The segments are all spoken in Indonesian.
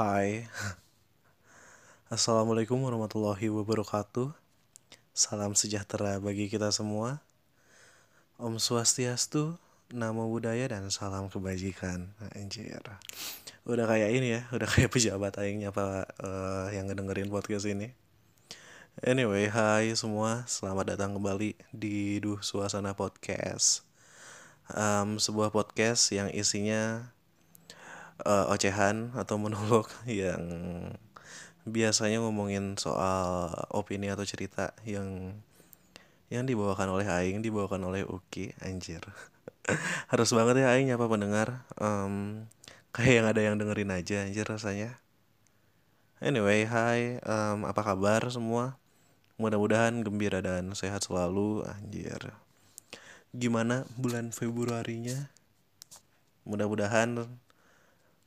Hai. Assalamualaikum warahmatullahi wabarakatuh. Salam sejahtera bagi kita semua. Om Swastiastu Namo Buddhaya dan salam kebajikan. Anjir. Udah kayak ini ya Udah kayak pejabat aingnya apa uh, Yang ngedengerin podcast ini. Anyway, hai semua. Selamat datang kembali di Duh Suasana Podcast. Um, Sebuah podcast yang isinya uh, ocehan atau monolog yang biasanya ngomongin soal opini atau cerita yang yang dibawakan oleh Aing, dibawakan oleh Uki, anjir. Harus banget ya Aing nyapa pendengar. Um, kayak yang ada yang dengerin aja anjir rasanya. Anyway, hai, um, apa kabar semua? Mudah-mudahan gembira dan sehat selalu, anjir. Gimana bulan Februarinya? Mudah-mudahan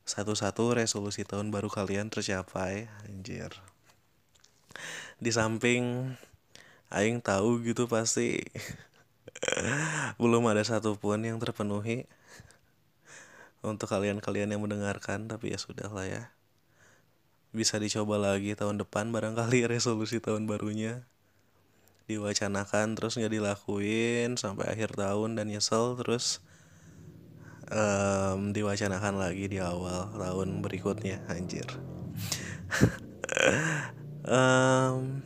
satu-satu resolusi tahun baru kalian tercapai anjir. Di samping aing tahu gitu pasti. Belum ada satupun yang terpenuhi untuk kalian-kalian yang mendengarkan tapi ya sudah lah ya. Bisa dicoba lagi tahun depan barangkali resolusi tahun barunya diwacanakan terus nggak dilakuin sampai akhir tahun dan nyesel terus um, diwacanakan lagi di awal tahun berikutnya anjir. Um,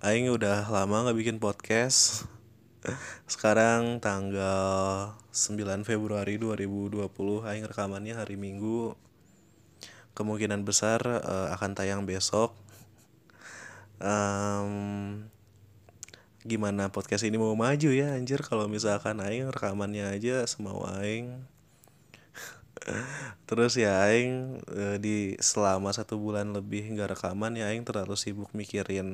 Aing udah lama gak bikin podcast. Sekarang tanggal 9 Februari 2020 Aing rekamannya hari Minggu. Kemungkinan besar uh, akan tayang besok. Um, gimana podcast ini mau maju ya anjir. Kalau misalkan aing rekamannya aja semau aing. Terus ya aing e, di selama satu bulan lebih nggak rekaman ya aing terlalu sibuk mikirin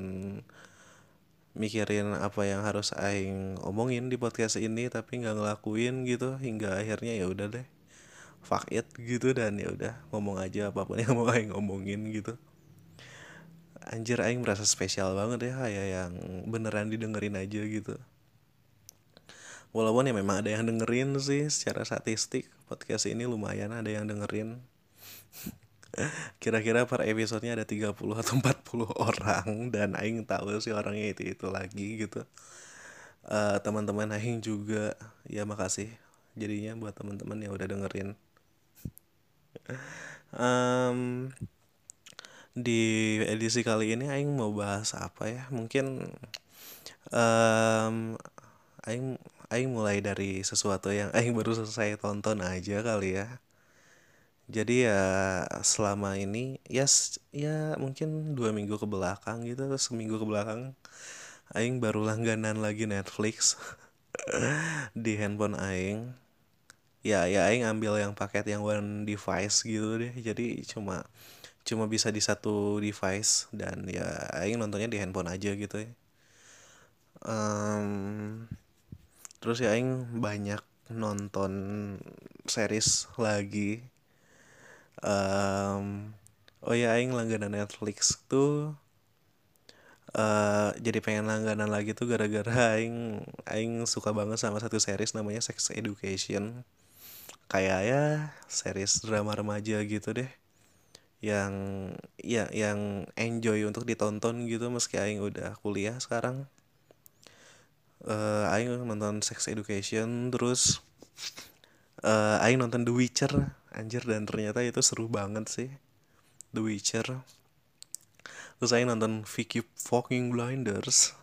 mikirin apa yang harus aing omongin di podcast ini tapi nggak ngelakuin gitu hingga akhirnya ya udah deh. Fuck it gitu dan ya udah ngomong aja apa pun yang mau aing ngomongin gitu anjir aing merasa spesial banget ya kayak yang beneran didengerin aja gitu. Walaupun ya memang ada yang dengerin sih secara statistik podcast ini lumayan ada yang dengerin. Kira-kira per episodenya ada 30 atau 40 orang dan aing tahu sih orangnya itu itu lagi gitu. Uh, teman-teman aing juga ya makasih jadinya buat teman-teman yang udah dengerin. Um, di edisi kali ini Aing mau bahas apa ya? Mungkin um, Aing Aing mulai dari sesuatu yang Aing baru selesai tonton aja kali ya. Jadi ya selama ini ya ya mungkin dua minggu ke belakang gitu seminggu ke belakang Aing baru langganan lagi Netflix di handphone Aing. Ya ya Aing ambil yang paket yang one device gitu deh. Jadi cuma cuma bisa di satu device dan ya aing nontonnya di handphone aja gitu ya. Um, terus ya aing banyak nonton series lagi. Um, oh ya aing langganan Netflix tuh uh, jadi pengen langganan lagi tuh gara-gara aing aing suka banget sama satu series namanya Sex Education. Kayak ya series drama remaja gitu deh yang ya yang enjoy untuk ditonton gitu meski aing udah kuliah sekarang. Uh, aing nonton Sex Education terus uh, aing nonton The Witcher. Anjir dan ternyata itu seru banget sih. The Witcher. Terus aing nonton Vicky Fucking Blinders.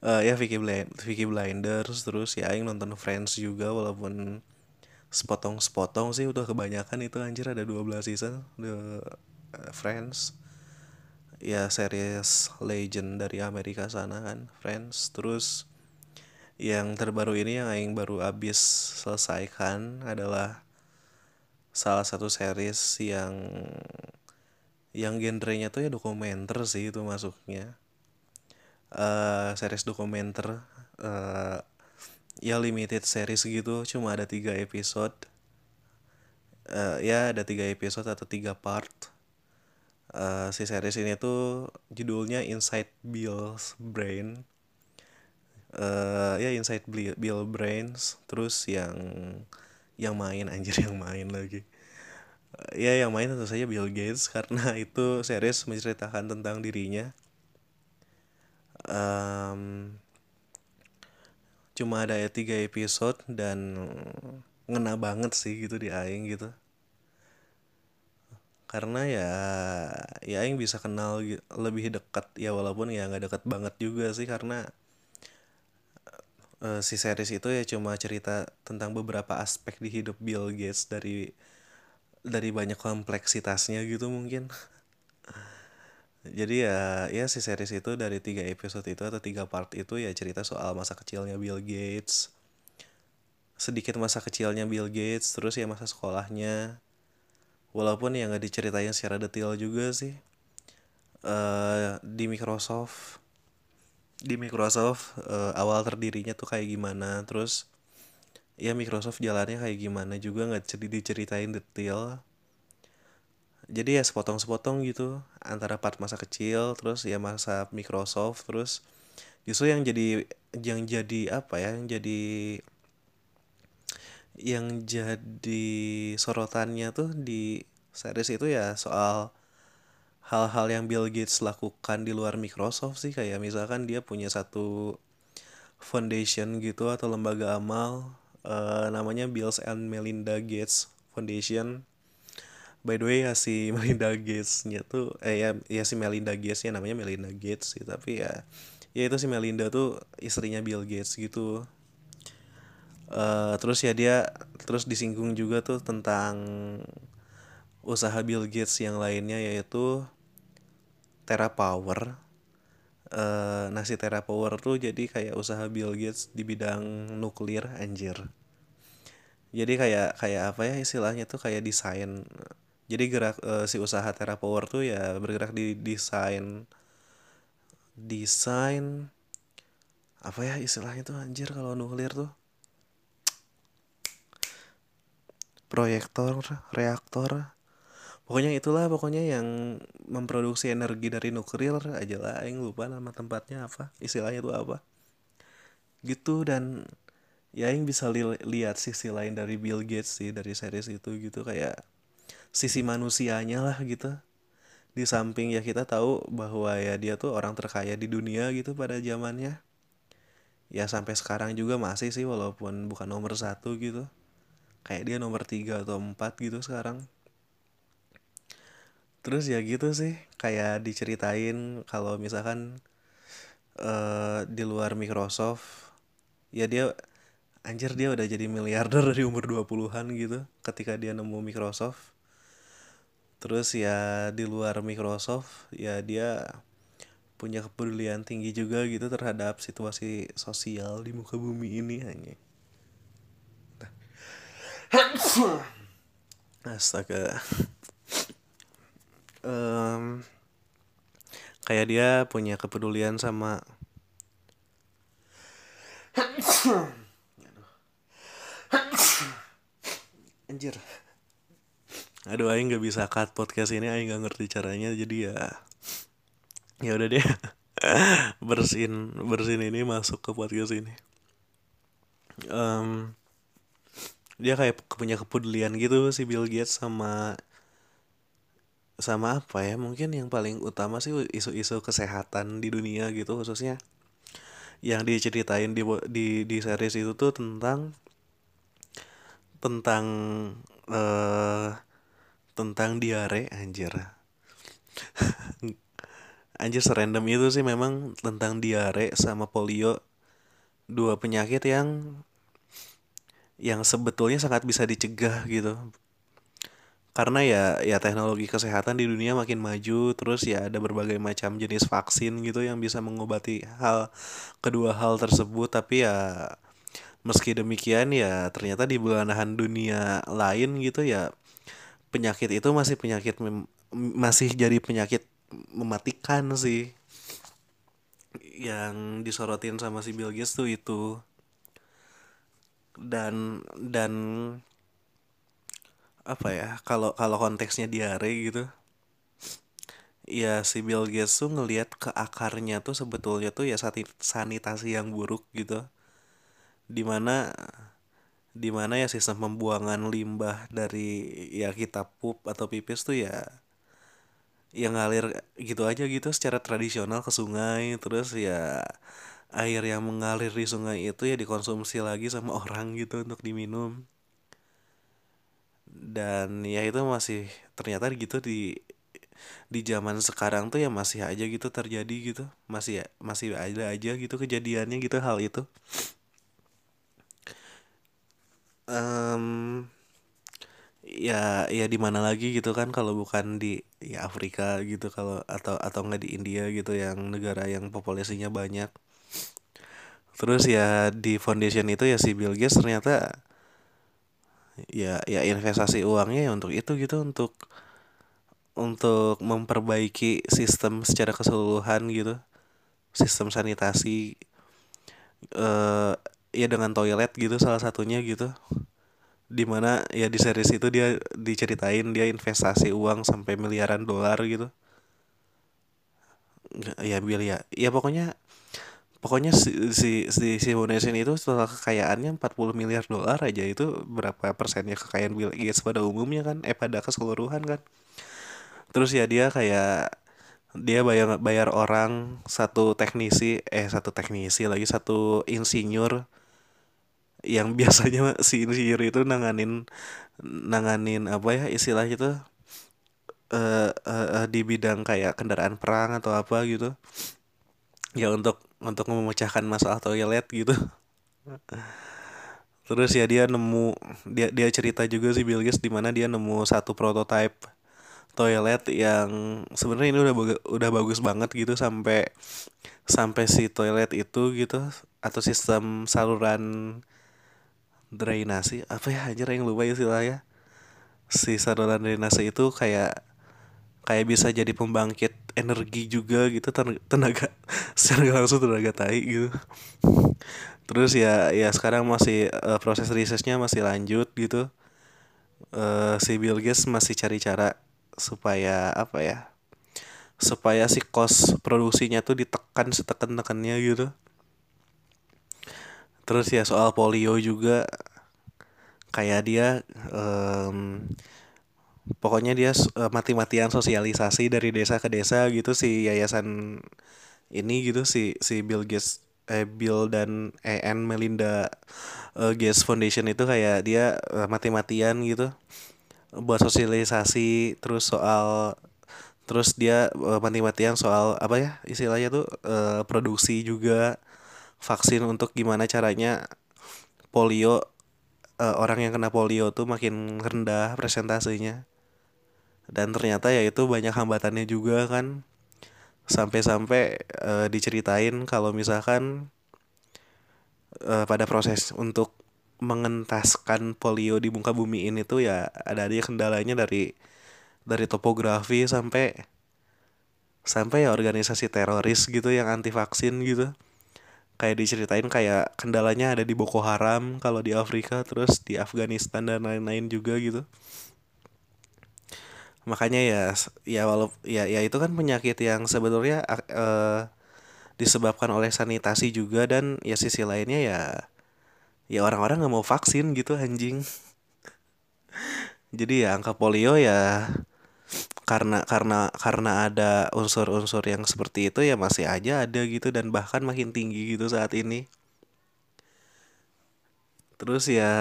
Uh, ya Vicky Blind Vicky Blinders. Terus ya aing nonton Friends juga walaupun sepotong-sepotong sih udah kebanyakan itu anjir. Ada 12 season The uh, Friends. Ya series legend dari Amerika sana kan Friends. Terus yang terbaru ini yang aing baru abis selesaikan adalah salah satu series yang yang genrenya tuh ya dokumenter sih itu masuknya. Uh, series dokumenter uh, ya limited series gitu cuma ada tiga episode. Uh, ya ada tiga episode atau tiga part. Uh, si series ini tuh judulnya Inside Bill's Brain. Uh, ya Inside Bill Brains terus yang yang main anjir yang main lagi. Ya yang main tentu saja Bill Gates karena itu series menceritakan tentang dirinya. Um, cuma ada tiga episode dan ngena banget sih gitu di aing gitu. Karena ya ya aing bisa kenal lebih dekat ya walaupun ya nggak dekat banget juga sih karena uh, si series itu ya cuma cerita tentang beberapa aspek di hidup Bill Gates dari dari banyak kompleksitasnya gitu mungkin jadi ya ya si series itu dari tiga episode itu atau tiga part itu ya cerita soal masa kecilnya Bill Gates. Sedikit masa kecilnya Bill Gates terus ya masa sekolahnya. Walaupun ya nggak diceritain secara detail juga sih. Uh, di Microsoft di Microsoft uh, awal terdirinya tuh kayak gimana. Terus ya Microsoft jalannya kayak gimana juga nggak diceritain detail jadi ya sepotong-sepotong gitu antara part masa kecil terus ya masa Microsoft terus justru yang jadi yang jadi apa ya yang jadi yang jadi sorotannya tuh di series itu ya soal hal-hal yang Bill Gates lakukan di luar Microsoft sih. Kayak misalkan dia punya satu foundation gitu atau lembaga amal uh, namanya Bills and Melinda Gates Foundation by the way ya si Melinda Gates-nya tuh eh ya, ya si Melinda Gates nya namanya Melinda Gates sih tapi ya ya itu si Melinda tuh istrinya Bill Gates gitu. Uh, terus ya dia terus disinggung juga tuh tentang usaha Bill Gates yang lainnya yaitu TerraPower uh, nah si TerraPower tuh jadi kayak usaha Bill Gates di bidang nuklir anjir. Jadi kayak kayak apa ya istilahnya tuh kayak desain jadi gerak uh, si usaha TerraPower tuh ya bergerak di desain desain apa ya istilahnya tuh anjir kalau nuklir tuh proyektor, reaktor. Pokoknya itulah pokoknya yang memproduksi energi dari nuklir aja lah yang lupa nama tempatnya apa, istilahnya itu apa. Gitu dan ya yang bisa li lihat sisi lain dari Bill Gates sih dari series itu gitu kayak sisi manusianya lah gitu. Di samping ya kita tahu bahwa ya dia tuh orang terkaya di dunia gitu pada zamannya. Ya sampai sekarang juga masih sih walaupun bukan nomor satu gitu kayak dia nomor 3 atau 4 gitu sekarang terus ya gitu sih kayak diceritain kalau misalkan uh, di luar Microsoft ya dia anjir dia udah jadi miliarder dari umur 20-an gitu ketika dia nemu Microsoft terus ya di luar Microsoft ya dia punya kepedulian tinggi juga gitu terhadap situasi sosial di muka bumi ini hanya. Astaga. Um, kayak dia punya kepedulian sama anjir aduh aing nggak bisa cut podcast ini aing nggak ngerti caranya jadi ya ya udah deh. Bersin bersin ini masuk ke podcast ini. Um, dia kayak punya kepedulian gitu si Bill Gates sama sama apa ya? Mungkin yang paling utama sih isu-isu kesehatan di dunia gitu khususnya yang diceritain di di di series itu tuh tentang tentang uh, tentang diare anjir. Anjir serandom itu sih memang tentang diare sama polio. Dua penyakit yang yang sebetulnya sangat bisa dicegah gitu. Karena ya ya teknologi kesehatan di dunia makin maju terus ya ada berbagai macam jenis vaksin gitu yang bisa mengobati hal kedua hal tersebut. Tapi ya meski demikian ya ternyata di belahan dunia lain gitu ya penyakit itu masih penyakit masih jadi penyakit mematikan sih. Yang disorotin sama si Bill Gates tuh itu. Dan dan apa ya kalau kalau konteksnya diare gitu ya si Bill Gates tuh ngelihat ke akarnya tuh sebetulnya tuh ya sanitasi yang buruk gitu. Di mana di mana ya sistem pembuangan limbah dari ya kita pup atau pipis tuh ya yang ngalir gitu aja gitu secara tradisional ke sungai terus ya air yang mengalir di sungai itu ya dikonsumsi lagi sama orang gitu untuk diminum. Dan ya itu masih ternyata gitu di di zaman sekarang tuh ya masih aja gitu terjadi gitu. Masih masih ada aja gitu kejadiannya gitu hal itu um, ya ya di mana lagi gitu kan kalau bukan di ya Afrika gitu kalau atau atau enggak di India gitu yang negara yang populasinya banyak. Terus ya di foundation itu ya si Bill Gates ternyata ya ya investasi uangnya ya untuk itu gitu untuk untuk memperbaiki sistem secara keseluruhan gitu sistem sanitasi. Eh ya dengan toilet gitu salah satunya gitu. Di mana ya di series itu dia diceritain dia investasi uang sampai miliaran dolar gitu. Ya bil ya. Ya pokoknya pokoknya si si si, si itu setelah kekayaannya 40 miliar dolar aja itu berapa persennya kekayaan Bill Gates pada umumnya kan? Eh pada keseluruhan kan? Terus ya dia kayak dia bayar bayar orang satu teknisi eh satu teknisi lagi satu insinyur yang biasanya si insinyur itu nanganin nanganin apa ya istilah itu uh, uh, uh, di bidang kayak kendaraan perang atau apa gitu. Ya untuk untuk memecahkan masalah toilet gitu. Terus ya dia nemu dia dia cerita juga sih Bill Gates di mana dia nemu satu prototype toilet yang sebenarnya ini udah udah bagus banget gitu sampai sampai si toilet itu gitu atau sistem saluran drainasi apa ya aja yang lupa istilahnya. Si saluran drainasi itu kayak kayak bisa jadi pembangkit energi juga gitu tenaga secara langsung tenaga tai gitu. Terus ya ya sekarang masih uh, proses risetnya masih lanjut gitu. Uh, si Bill Gates masih cari cara supaya apa ya supaya si kos produksinya tuh ditekan setekan tekannya gitu terus ya soal polio juga kayak dia um, pokoknya dia uh, mati-matian sosialisasi dari desa ke desa gitu si yayasan ini gitu si si Bill Gates eh Bill dan EN Melinda uh, Gates Foundation itu kayak dia uh, mati-matian gitu buat sosialisasi. Terus soal terus dia uh, mati-matian soal apa ya istilahnya tuh uh, produksi juga vaksin untuk gimana caranya polio uh, orang yang kena polio tuh makin rendah presentasenya dan ternyata ya itu banyak hambatannya juga kan. Sampai-sampai uh, diceritain kalau misalkan uh, pada proses untuk mengentaskan polio di muka bumi ini tuh ya ada aja kendalanya dari dari topografi sampai sampai ya organisasi teroris gitu yang anti vaksin gitu kayak diceritain kayak kendalanya ada di Boko Haram kalau di Afrika terus di Afghanistan dan lain-lain juga gitu. Makanya ya ya walau ya ya itu kan penyakit yang sebetulnya uh, disebabkan oleh sanitasi juga dan ya sisi lainnya ya ya orang-orang nggak mau vaksin gitu anjing. Jadi ya angka polio ya karena karena karena ada unsur-unsur yang seperti itu ya masih aja ada gitu dan bahkan makin tinggi gitu saat ini. Terus ya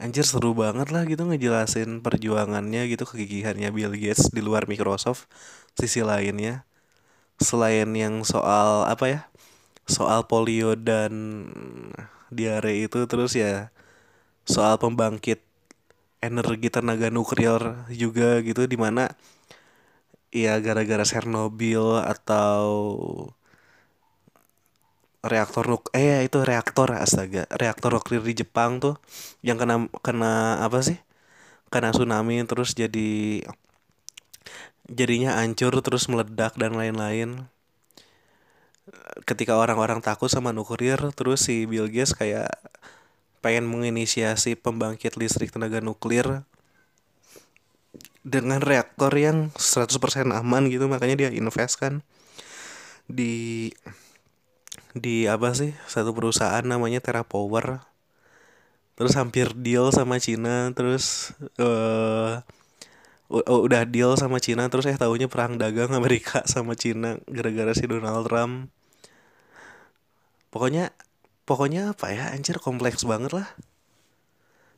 anjir seru banget lah gitu ngejelasin perjuangannya gitu kegigihannya Bill Gates di luar Microsoft sisi lainnya. Selain yang soal apa ya soal polio dan diare itu terus ya soal pembangkit energi tenaga nuklir juga gitu di mana ya gara-gara Chernobyl atau reaktor nuk eh itu reaktor astaga reaktor nuklir di Jepang tuh yang kena kena apa sih? Kena tsunami terus jadi jadinya hancur terus meledak dan lain-lain. Ketika orang-orang takut sama nuklir terus si Bill Gates kayak pengen menginisiasi pembangkit listrik tenaga nuklir dengan reaktor yang 100% aman gitu makanya dia invest kan di di apa sih satu perusahaan namanya Terra Power terus hampir deal sama Cina terus uh, udah deal sama Cina terus eh tahunya perang dagang Amerika sama Cina gara-gara si Donald Trump. Pokoknya pokoknya apa ya anjir kompleks banget lah.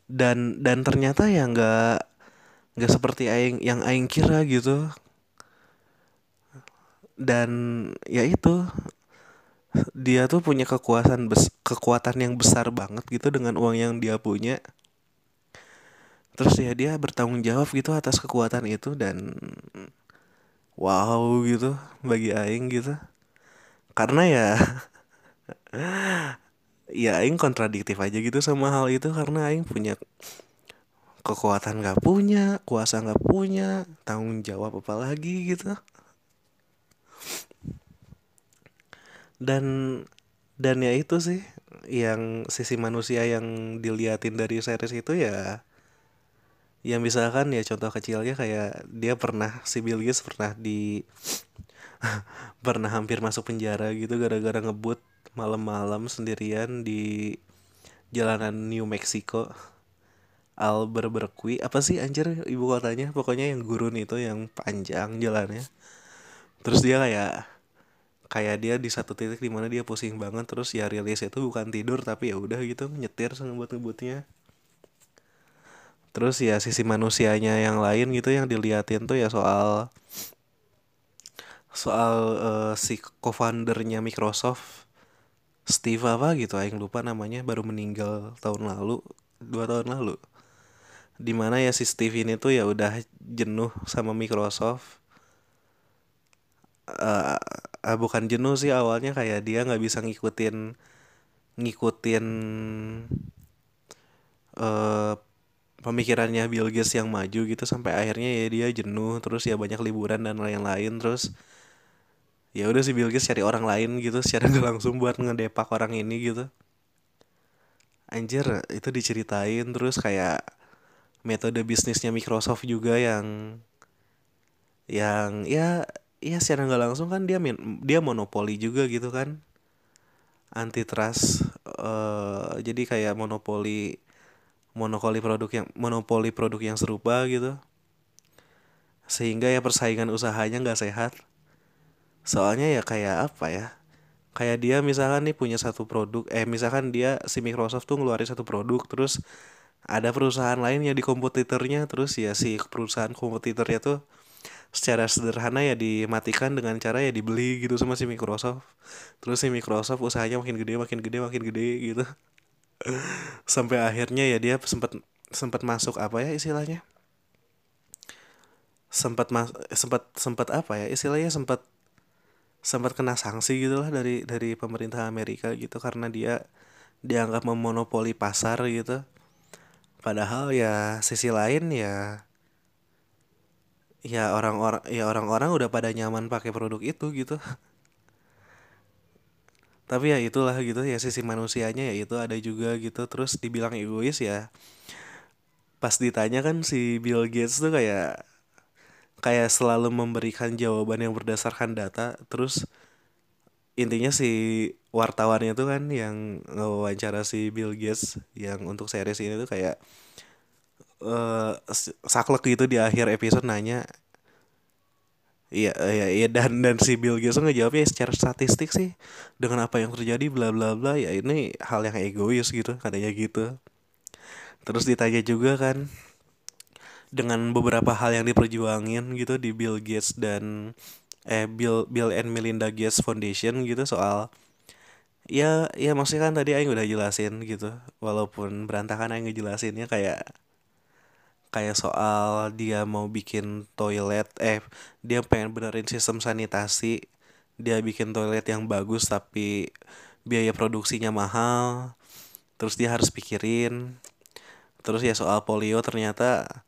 Dan dan ternyata ya nggak nggak seperti aing yang aing kira gitu. Dan ya itu dia tuh punya kekuatan bes kekuatan yang besar banget gitu dengan uang yang dia punya. Terus ya dia bertanggung jawab gitu atas kekuatan itu dan wow gitu bagi aing gitu. Karena ya ya aing kontradiktif aja gitu sama hal itu karena aing punya kekuatan gak punya kuasa gak punya tanggung jawab apa lagi gitu. Dan dan ya itu sih yang sisi manusia yang diliatin dari series itu ya yang misalkan ya contoh kecilnya kayak dia pernah si Bill Gates pernah di pernah hampir masuk penjara gitu gara-gara ngebut malam-malam sendirian di jalanan New Mexico. Albuquerque apa sih anjir ibu kotanya? Pokoknya yang gurun itu yang panjang jalannya. Terus dia kayak kayak dia di satu titik di mana dia pusing banget terus ya rilis itu bukan tidur tapi ya udah gitu nyetir ngebut ngebutnya terus ya sisi manusianya yang lain gitu yang diliatin tuh ya soal soal uh, si co-foundernya Microsoft Steve apa gitu yang lupa namanya baru meninggal tahun lalu dua tahun lalu. Di mana ya si Steve ini tuh ya udah jenuh sama Microsoft. Uh, uh, bukan jenuh sih awalnya kayak dia nggak bisa ngikutin ngikutin uh, pemikirannya Bill Gates yang maju gitu sampai akhirnya ya dia jenuh terus ya banyak liburan dan lain-lain terus ya udah si Bill Gates cari orang lain gitu secara nggak langsung buat ngedepak orang ini gitu. Anjir itu diceritain terus kayak metode bisnisnya Microsoft juga yang yang ya iya secara nggak langsung kan dia dia monopoli juga gitu kan. Antitrust uh, jadi kayak monopoli monopoli produk yang monopoli produk yang serupa gitu. Sehingga ya persaingan usahanya nggak sehat soalnya ya kayak apa ya kayak dia misalkan nih punya satu produk eh misalkan dia si Microsoft tuh ngeluarin satu produk terus ada perusahaan lain yang di kompetitornya terus ya si perusahaan kompetitornya tuh secara sederhana ya dimatikan dengan cara ya dibeli gitu sama si Microsoft. Terus si Microsoft usahanya makin gede makin gede makin gede gitu. Sampai akhirnya ya dia sempat sempat masuk apa ya istilahnya? Sempat mas sempat sempat apa ya istilahnya? Sempat sempat kena sanksi gitu lah dari dari pemerintah Amerika gitu karena dia dianggap memonopoli pasar gitu. Padahal ya sisi lain ya ya orang-orang ya orang-orang udah pada nyaman pakai produk itu gitu. Tapi ya itulah gitu ya sisi manusianya ya itu ada juga gitu. Terus dibilang egois ya pas ditanya kan si Bill Gates tuh kayak kayak selalu memberikan jawaban yang berdasarkan data terus intinya si wartawannya tuh kan yang wawancara si Bill Gates yang untuk series ini tuh kayak uh, saklek gitu di akhir episode nanya Iya, iya, iya dan dan si Bill Gates ngejawabnya secara statistik sih dengan apa yang terjadi bla bla bla ya ini hal yang egois gitu katanya gitu. Terus ditanya juga kan dengan beberapa hal yang diperjuangin gitu di Bill Gates dan eh Bill Bill and Melinda Gates Foundation gitu soal ya ya maksudnya kan tadi Aing udah jelasin gitu walaupun berantakan Aing ngejelasinnya kayak kayak soal dia mau bikin toilet eh dia pengen benerin sistem sanitasi dia bikin toilet yang bagus tapi biaya produksinya mahal terus dia harus pikirin terus ya soal polio ternyata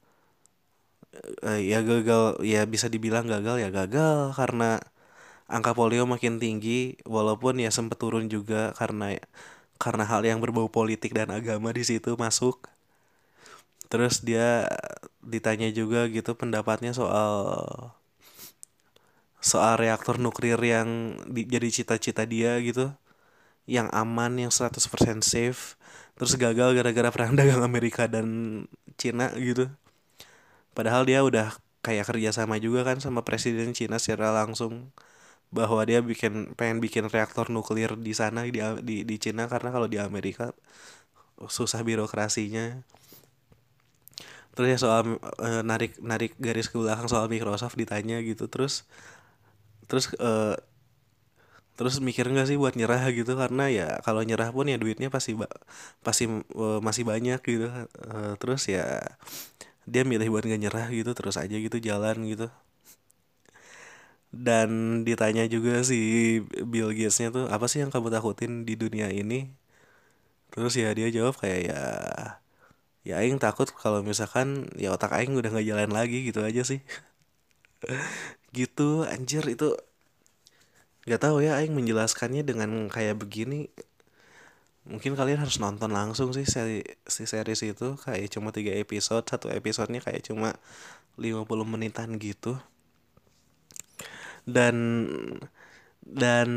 eh, ya gagal ya bisa dibilang gagal ya gagal karena angka polio makin tinggi walaupun ya sempat turun juga karena karena hal yang berbau politik dan agama di situ masuk. Terus dia ditanya juga gitu pendapatnya soal soal reaktor nuklir yang di, jadi cita-cita dia gitu. Yang aman yang 100% safe. Terus gagal gara-gara perang dagang Amerika dan Cina gitu padahal dia udah kayak kerja sama juga kan sama presiden Cina secara langsung. Bahwa dia bikin pengen bikin reaktor nuklir di sana di di, di Cina. Karena kalau di Amerika susah birokrasinya. Terus ya soal uh, narik narik garis ke belakang soal Microsoft ditanya gitu. Terus terus uh, terus mikir nggak sih buat nyerah gitu? Karena ya kalau nyerah pun ya duitnya pasti pasti uh, masih banyak gitu. Uh, terus ya dia milih buat nggak nyerah gitu terus aja gitu jalan gitu. Dan ditanya juga si Bill Gatesnya tuh apa sih yang kamu takutin di dunia ini? Terus ya dia jawab kayak ya ya aing takut kalau misalkan ya otak aing udah nggak jalan lagi gitu aja sih. Gitu anjir itu nggak tahu ya aing menjelaskannya dengan kayak begini mungkin kalian harus nonton langsung sih seri si series itu kayak cuma tiga episode satu episodenya kayak cuma 50 menitan gitu. Dan dan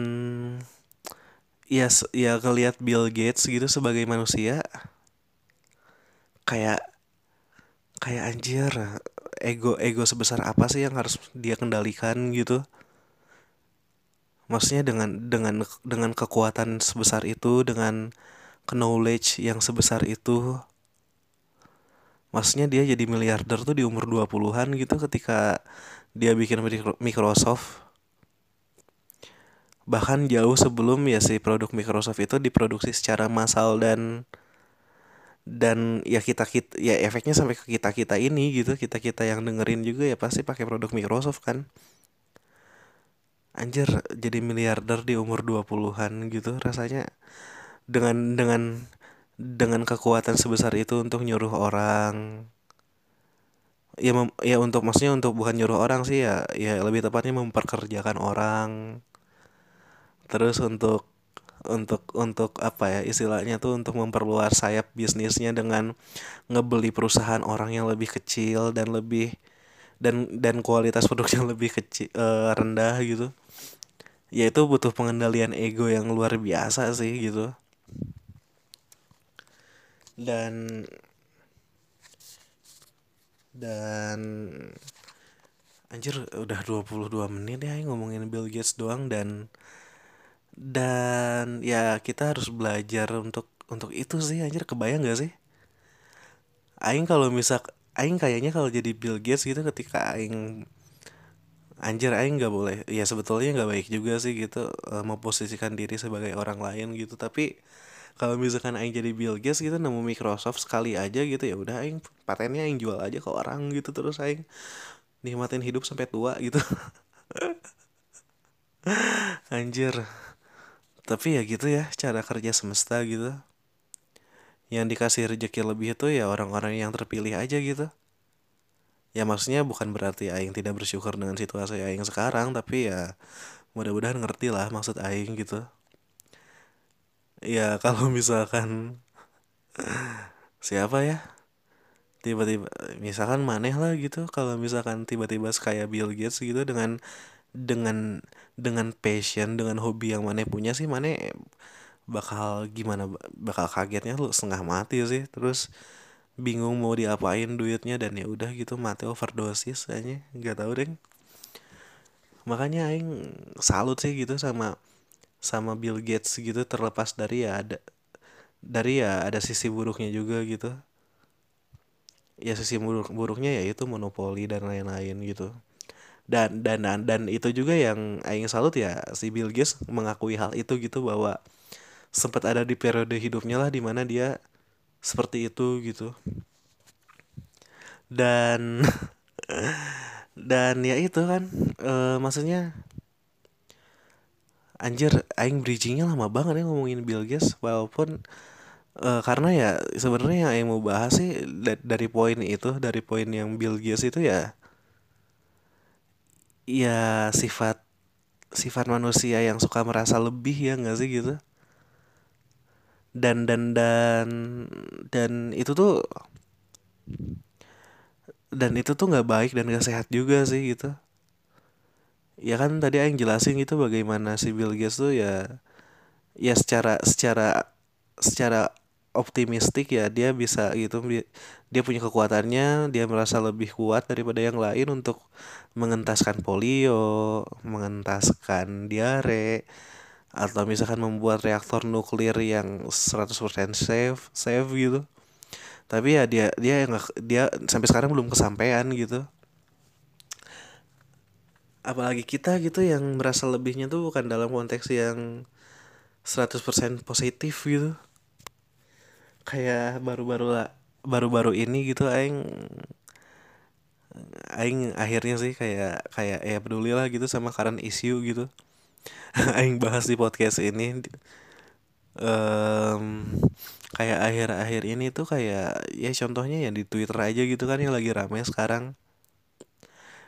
ya ya ngelihat Bill Gates gitu sebagai manusia kayak kayak anjir ego ego sebesar apa sih yang harus dia kendalikan gitu maksudnya dengan dengan dengan kekuatan sebesar itu dengan knowledge yang sebesar itu maksudnya dia jadi miliarder tuh di umur 20-an gitu ketika dia bikin Microsoft. Bahkan jauh sebelum ya si produk Microsoft itu diproduksi secara massal dan dan ya kita kita ya efeknya sampai ke kita kita ini gitu. Kita kita yang dengerin juga ya pasti pakai produk Microsoft kan anjir jadi miliarder di umur 20-an gitu rasanya dengan dengan dengan kekuatan sebesar itu untuk nyuruh orang. Ya mem, ya untuk maksudnya untuk bukan nyuruh orang sih ya ya lebih tepatnya memperkerjakan orang. Terus untuk untuk untuk apa ya istilahnya tuh untuk memperluas sayap bisnisnya dengan ngebeli perusahaan orang yang lebih kecil dan lebih dan dan kualitas produknya lebih kecil uh, rendah gitu ya itu butuh pengendalian ego yang luar biasa sih gitu. Dan dan anjir udah 22 menit ya ngomongin Bill Gates doang dan dan ya kita harus belajar untuk untuk itu sih anjir kebayang gak sih? Aing kalau misal aing kayaknya kalau jadi Bill Gates gitu ketika aing anjir aing nggak boleh. Ya sebetulnya nggak baik juga sih gitu uh, memposisikan diri sebagai orang lain gitu. Tapi kalau misalkan aing jadi Bill Gates gitu nemu Microsoft sekali aja gitu ya udah aing patennya aing jual aja ke orang gitu terus aing nikmatin hidup sampai tua gitu. Anjir. Tapi ya gitu ya cara kerja semesta gitu. Yang dikasih rezeki lebih itu ya orang-orang yang terpilih aja gitu ya maksudnya bukan berarti Aing tidak bersyukur dengan situasi Aing sekarang tapi ya mudah-mudahan ngerti lah maksud Aing gitu. Ya kalau misalkan siapa ya? Tiba-tiba misalkan maneh lah gitu kalau misalkan tiba-tiba kayak Bill Gates gitu dengan dengan dengan passion dengan hobi yang mana punya sih mana bakal gimana bakal kagetnya lu setengah mati sih. Terus bingung mau diapain duitnya dan ya udah gitu mati overdosis kayaknya nggak tahu deh makanya aing salut sih gitu sama sama Bill Gates gitu terlepas dari ya ada dari ya ada sisi buruknya juga gitu. Ya sisi buruk buruknya ya itu monopoli dan lain-lain gitu. Dan dan dan, dan itu juga yang aing salut ya si Bill Gates mengakui hal itu gitu bahwa sempat ada di periode hidupnya lah di mana dia seperti itu gitu. Dan dan ya itu kan e, maksudnya anjir aing bridgingnya lama banget ya ngomongin Bill Gates walaupun e, karena ya sebenarnya yang aing mau bahas sih dari poin itu dari poin yang Bill Gates itu ya ya sifat sifat manusia yang suka merasa lebih ya nggak sih gitu dan dan dan dan itu tuh dan itu tuh nggak baik dan gak sehat juga sih gitu. Ya kan tadi yang jelasin gitu bagaimana si Bill Gates tuh ya ya secara secara secara optimistik ya dia bisa gitu dia punya kekuatannya dia merasa lebih kuat daripada yang lain untuk mengentaskan polio mengentaskan diare atau misalkan membuat reaktor nuklir yang 100% safe safe gitu. Tapi ya dia dia yang dia sampai sekarang belum kesampaian gitu. Apalagi kita gitu yang merasa lebihnya tuh bukan dalam konteks yang 100% positif gitu. Kayak baru-baru lah baru-baru ini gitu aing aing akhirnya sih kayak kayak ya peduli lah gitu sama current issue gitu aing bahas di podcast ini um, kayak akhir-akhir ini tuh kayak ya contohnya ya di Twitter aja gitu kan yang lagi rame sekarang.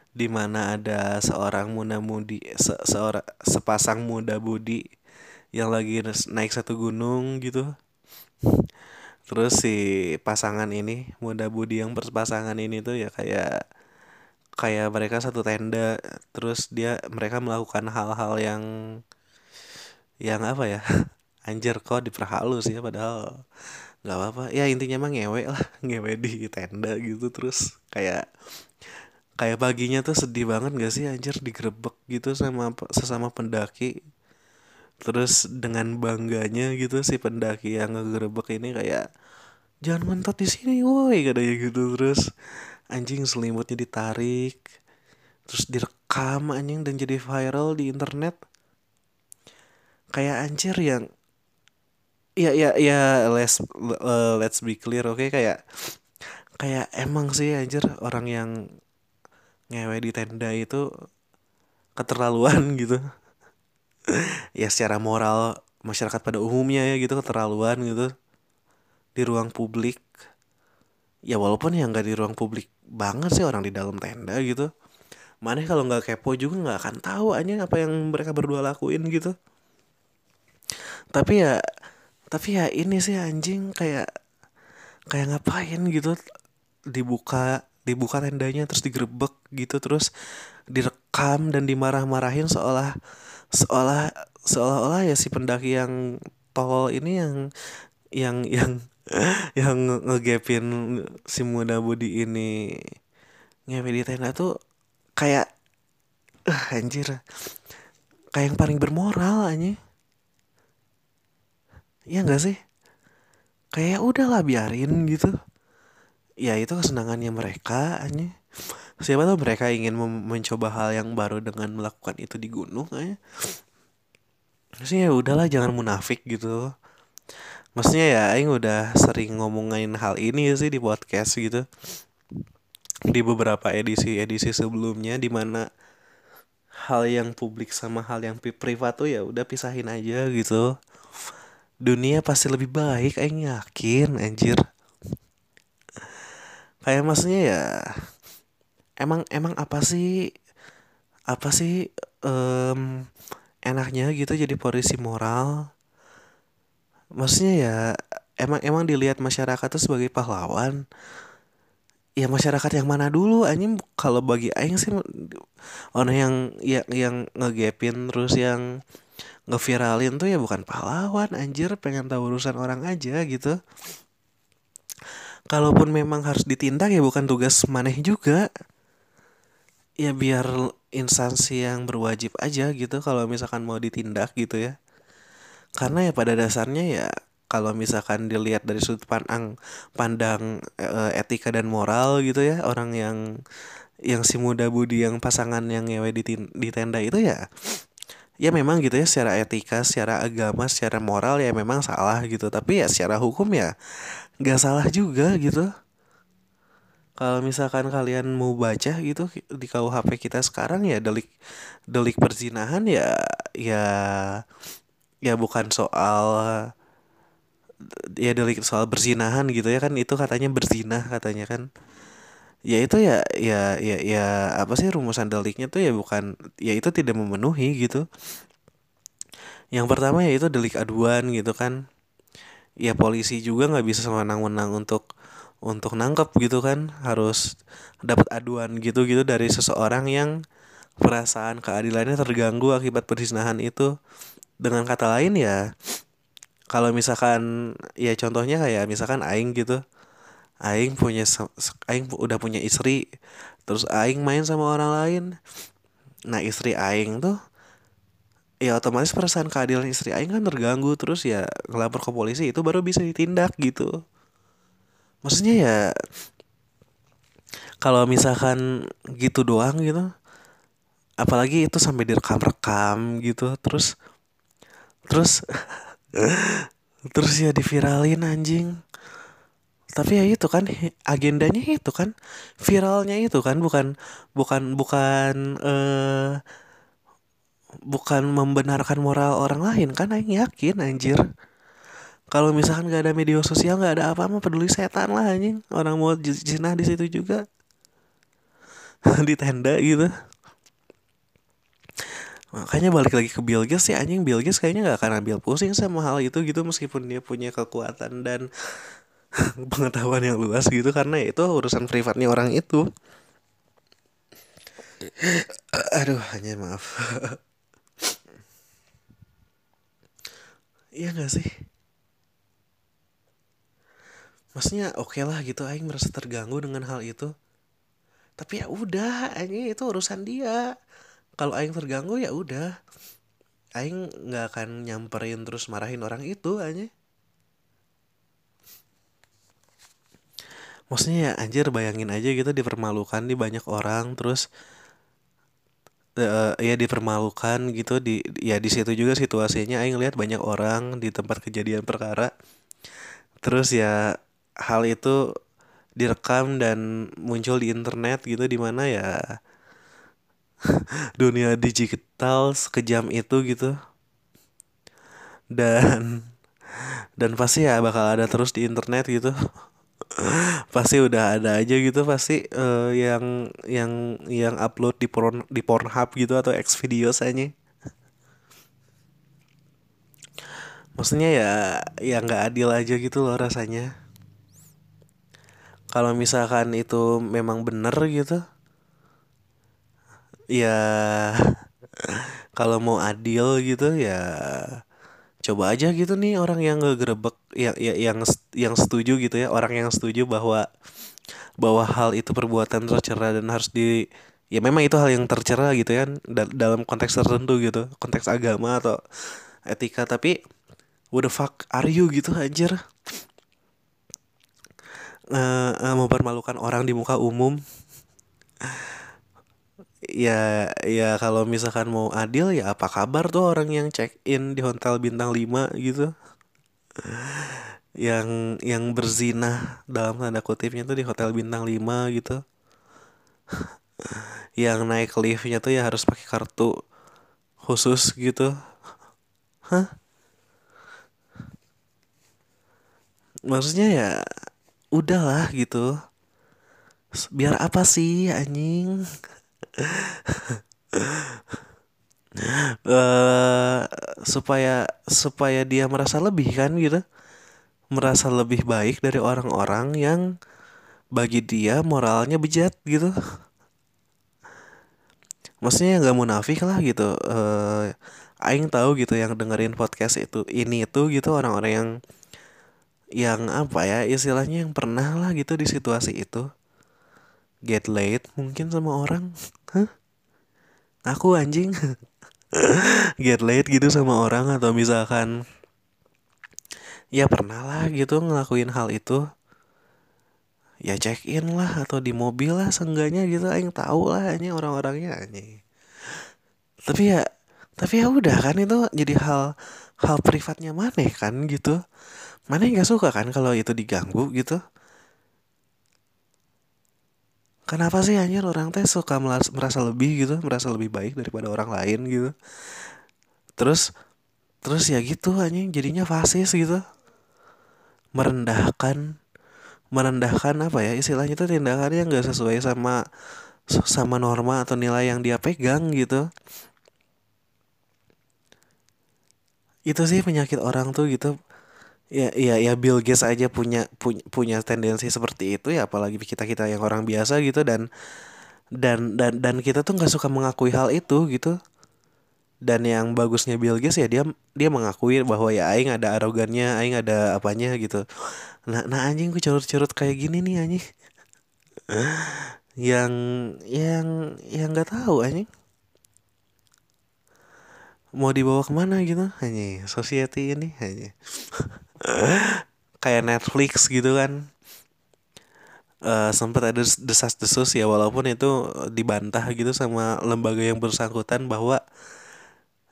Di mana ada seorang muda mudi se seorang sepasang muda budi yang lagi naik satu gunung gitu. Terus si pasangan ini muda budi yang berpasangan ini tuh ya kayak kayak mereka satu tenda terus dia mereka melakukan hal-hal yang yang apa ya? Anjir kok diperhalus ya padahal nggak apa-apa. Ya intinya mah ngewe lah ngewe di tenda gitu terus kayak kayak paginya tuh sedih banget gak sih anjir digerebek gitu sama sesama pendaki. Terus dengan bangganya gitu si pendaki yang ngegerebek ini kayak jangan mentot di sini woi katanya gitu. Terus anjing selimutnya ditarik terus direkam anjing dan jadi viral di internet. Kayak anjir yang ya ya ya let's uh, let's be clear oke? Okay? kayak kayak emang sih anjir orang yang ngewe di tenda itu keterlaluan gitu. Ya secara moral masyarakat pada umumnya ya gitu keterlaluan gitu di ruang publik. Ya walaupun ya nggak di ruang publik banget sih orang di dalam tenda gitu. Mana kalau nggak kepo juga nggak akan tahu aja apa yang mereka berdua lakuin gitu. Tapi ya tapi ya ini sih anjing kayak kayak ngapain gitu? Dibuka dibuka tendanya terus digerebek gitu terus direkam dan dimarah-marahin seolah seolah seolah-olah ya si pendaki yang tolol ini yang yang yang yang ngegapin si muda budi ini. Ngewe di tenda tuh kayak uh, anjir. Kayak yang paling bermoral aja ya enggak sih? Kayak udahlah biarin gitu. Ya itu kesenangannya mereka aja siapa tahu mereka ingin mencoba hal yang baru dengan melakukan itu di gunung aja sih ya udahlah jangan munafik gitu maksudnya ya Aing udah sering ngomongin hal ini sih di podcast gitu. Di beberapa edisi-edisi sebelumnya di mana hal yang publik sama hal yang privat tuh ya udah pisahin aja gitu. Dunia pasti lebih baik Aing yakin anjir. Kayak maksudnya ya emang emang apa sih apa sih um, enaknya gitu jadi polisi moral maksudnya ya emang emang dilihat masyarakat tuh sebagai pahlawan ya masyarakat yang mana dulu? Anjing kalau bagi aing sih orang yang yang yang ngegapin terus yang ngeviralin tuh ya bukan pahlawan anjir pengen tahu urusan orang aja gitu. Kalaupun memang harus ditindak ya bukan tugas maneh juga. Ya biar instansi yang berwajib aja gitu kalau misalkan mau ditindak gitu ya karena ya pada dasarnya ya kalau misalkan dilihat dari sudut pandang pandang e, etika dan moral gitu ya orang yang yang si muda budi yang pasangan yang ngewe di, di tenda itu ya ya memang gitu ya secara etika secara agama secara moral ya memang salah gitu. Tapi ya secara hukum ya nggak salah juga gitu. Kalau misalkan kalian mau baca gitu di KUHP kita sekarang ya delik delik perzinahan ya ya ya bukan soal ya delik soal berzinahan gitu ya kan. Itu katanya berzinah katanya kan. Ya itu ya ya ya ya apa sih rumusan deliknya tuh ya bukan ya itu tidak memenuhi gitu. Yang pertama ya itu delik aduan gitu kan. Ya polisi juga nggak bisa sewenang-wenang untuk untuk nangkep gitu kan. Harus dapat aduan gitu gitu dari seseorang yang perasaan keadilannya terganggu akibat perzinahan itu dengan kata lain ya kalau misalkan ya contohnya kayak misalkan aing gitu. Aing punya aing udah punya istri terus aing main sama orang lain. Nah istri aing tuh ya otomatis perasaan keadilan istri aing kan terganggu terus ya ngelapor ke polisi itu baru bisa ditindak gitu. Maksudnya ya kalau misalkan gitu doang gitu apalagi itu sampai direkam-rekam gitu terus terus terus ya diviralin anjing. Tapi ya itu kan agendanya itu kan viralnya itu kan bukan bukan bukan eh bukan membenarkan moral orang lain kan Aing yakin anjir. Kalau misalkan gak ada media sosial gak ada apa-apa peduli setan lah anjing. Orang mau jinah di situ juga. Di tenda gitu makanya balik lagi ke Bill Gates ya anjing. Bill Gates kayaknya gak akan ambil pusing sama hal itu gitu meskipun dia punya kekuatan dan pengetahuan yang luas gitu karena itu urusan privatnya orang itu. Aduh hanya maaf. Iya gak sih? Maksudnya oke okay lah gitu Aing merasa terganggu dengan hal itu. Tapi ya udah Aing itu urusan dia Kalau Aing terganggu ya udah. Aing gak akan nyamperin terus marahin orang itu aja Maksudnya ya anjir bayangin aja gitu dipermalukan di banyak orang Terus uh, ya dipermalukan gitu di ya di situ juga situasinya aing lihat banyak orang di tempat kejadian perkara. Terus ya hal itu direkam dan muncul di internet gitu di mana ya dunia digital sekejam itu gitu. Dan dan pasti ya bakal ada terus di internet gitu. Pasti udah ada aja gitu pasti uh, yang yang yang upload di porn di Pornhub gitu atau X video aja. Maksudnya ya ya nggak adil aja gitu loh rasanya. Kalau misalkan itu memang bener gitu ya kalau mau adil gitu ya coba aja gitu nih orang yang ngegerebek yang yang yang yang setuju gitu ya. Orang yang setuju bahwa bahwa hal itu perbuatan tercela dan harus di ya memang itu hal yang tercela gitu ya dalam konteks tertentu gitu. Konteks agama atau etika. Tapi what the fuck are you gitu anjir? Uh, uh, mempermalukan orang di muka umum ya ya kalau misalkan mau adil ya apa kabar tuh orang yang check in di hotel bintang 5 gitu? Yang yang berzina dalam tanda kutipnya tuh di hotel bintang 5 gitu. Yang naik liftnya tuh ya harus pakai kartu khusus gitu. Hah? Maksudnya ya udahlah gitu. Biar apa sih anjing uh, supaya supaya dia merasa lebih kan gitu. Merasa lebih baik dari orang-orang yang bagi dia moralnya bejat gitu. Maksudnya nggak munafik lah gitu. Uh, Aing tahu gitu yang dengerin podcast itu ini itu gitu orang-orang yang yang apa ya istilahnya yang pernah lah gitu di situasi itu. Get late mungkin sama orang Hah? aku anjing. Get late gitu sama orang atau misalkan ya pernah lah gitu ngelakuin hal itu. Ya check in lah atau di mobil lah seenggaknya gitu aing tahu lah ini orang-orangnya anjing. Tapi ya tapi ya udah kan itu jadi hal hal privatnya mana kan gitu. Mana nggak suka kan kalau itu diganggu gitu kenapa sih anjir? Orang teh suka merasa lebih gitu merasa lebih baik daripada orang lain gitu. Terus terus ya gitu anjing. Jadinya fasis gitu. Merendahkan merendahkan apa ya? Istilahnya itu tindakan yang gak sesuai sama sama norma atau nilai yang dia pegang gitu. Itu sih penyakit orang tuh gitu ya ya ya Bill Gates aja punya punya punya tendensi seperti itu ya apalagi kita kita yang orang biasa gitu dan dan dan dan kita tuh nggak suka mengakui hal itu gitu. Dan yang bagusnya Bill Gates ya dia dia mengakui bahwa ya aing ada arogannya aing ada apanya gitu. Nah nah anjing gue curut-curut kayak gini nih anjing. Yang yang yang nggak tahu anjing. Mau dibawa ke mana gitu? Hanya society ini hanya kayak Netflix gitu kan. Uh, sempat ada desas-desus ya walaupun itu dibantah gitu sama lembaga yang bersangkutan bahwa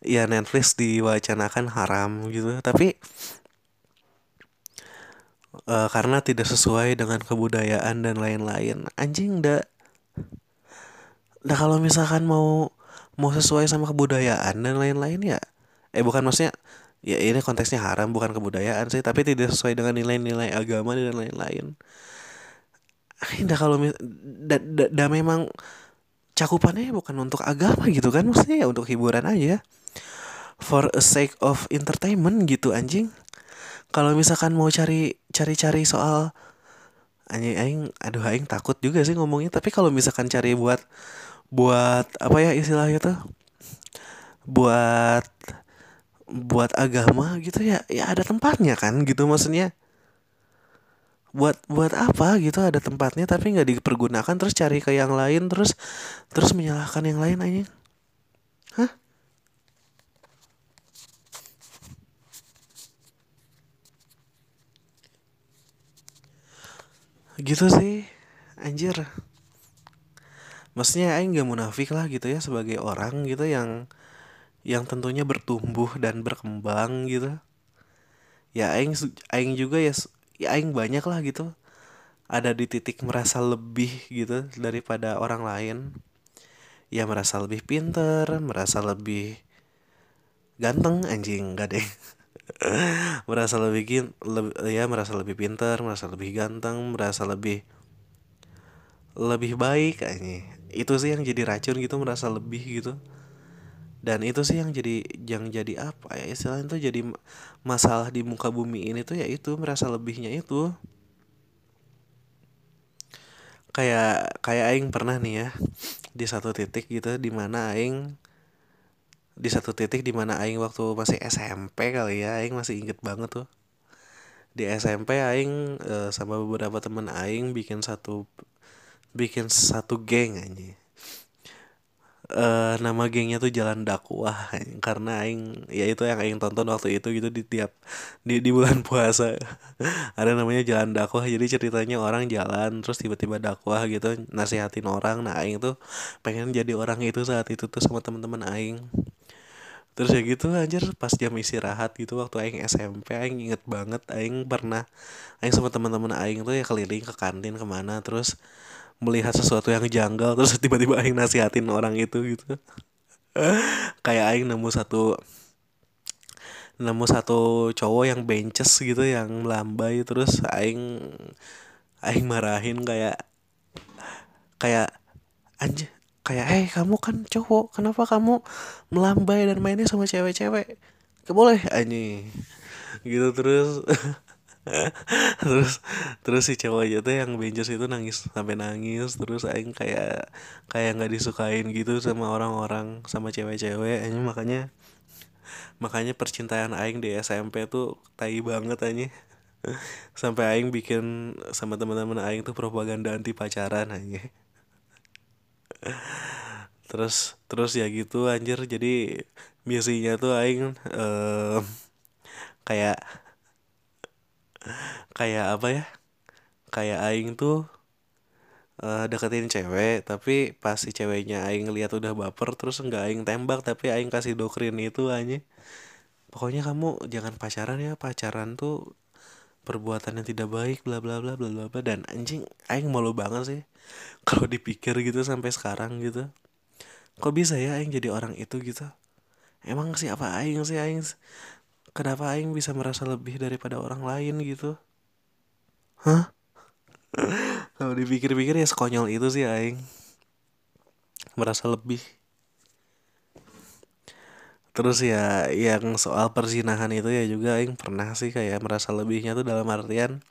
ya Netflix diwacanakan haram gitu. Tapi uh, karena tidak sesuai dengan kebudayaan dan lain-lain. Anjing dah dah kalau misalkan mau mau sesuai sama kebudayaan dan lain-lain ya eh bukan maksudnya ya ini konteksnya haram bukan kebudayaan sih tapi tidak sesuai dengan nilai-nilai agama dan lain-lain. Dah kalau da, da, da memang cakupannya bukan untuk agama gitu kan maksudnya ya untuk hiburan aja. For a sake of entertainment gitu anjing. Kalau misalkan mau cari cari-cari soal anjing aing aduh aing takut juga sih ngomongnya tapi kalau misalkan cari buat buat apa ya istilahnya tuh? Buat buat agama gitu ya ya ada tempatnya kan gitu maksudnya. Buat buat apa gitu ada tempatnya tapi nggak dipergunakan terus cari ke yang lain terus terus menyalahkan yang lain aja. Hah? Gitu sih anjir. Maksudnya aing gak munafik lah gitu ya sebagai orang gitu yang yang tentunya bertumbuh dan berkembang gitu. Ya aing aing juga ya ya aing banyak lah gitu. Ada di titik merasa lebih gitu daripada orang lain. Ya merasa lebih pinter merasa lebih ganteng anjing enggak deh. Merasa lebih lebih ya merasa lebih pinter merasa lebih ganteng merasa lebih lebih baik kayaknya itu sih yang jadi racun gitu merasa lebih gitu dan itu sih yang jadi yang jadi apa ya istilahnya tuh jadi masalah di muka bumi ini tuh ya itu merasa lebihnya itu kayak kayak aing pernah nih ya di satu titik gitu di mana aing di satu titik di mana aing waktu masih SMP kali ya aing masih inget banget tuh. Di SMP aing e, sama beberapa teman aing bikin satu bikin satu geng aja uh, nama gengnya tuh Jalan Dakwah karena aing ya itu yang aing tonton waktu itu gitu di tiap di di bulan puasa. Ada namanya Jalan Dakwah jadi ceritanya orang jalan terus tiba-tiba dakwah gitu nasihatin orang. Nah aing tuh pengen jadi orang itu saat itu tuh sama teman-teman aing. Terus ya gitu anjir pas jam istirahat gitu waktu aing SMP aing inget banget aing pernah aing sama teman-teman aing tuh ya keliling ke kantin ke mana terus melihat sesuatu yang janggal terus tiba-tiba aing nasihatin orang itu gitu. Kayak aing nemu satu nemu satu cowok yang benches gitu yang melambai terus aing aing marahin kayak kayak anjir kayak eh hey, kamu kan cowok kenapa kamu melambai dan mainnya sama cewek-cewek? Boleh anjing. Gitu terus terus terus si cowoknya tuh yang benjos itu nangis sampai nangis. Terus aing kayak kayak nggak disukain gitu sama orang-orang sama cewek-cewek. Aja makanya makanya percintaan aing di SMP tuh tai banget aja sampai aing bikin sama teman-teman aing tuh propaganda anti pacaran aja terus terus ya gitu anjir. Jadi misinya tuh aing uh, kayak kayak apa ya? Kayak aing tuh uh, deketin cewek tapi pas si ceweknya aing lihat udah baper terus enggak aing tembak tapi aing kasih doktrin itu aja pokoknya kamu jangan pacaran ya pacaran tuh perbuatan yang tidak baik bla bla bla bla bla dan anjing aing malu banget sih kalau dipikir gitu sampai sekarang gitu. Kok bisa ya aing jadi orang itu gitu? Emang siapa aing sih aing kenapa aing bisa merasa lebih daripada orang lain gitu? Hah? Kalau dipikir-pikir ya sekonyol itu sih aing. Merasa lebih. Terus ya yang soal perzinahan itu ya juga aing pernah sih kayak merasa lebihnya tuh dalam artian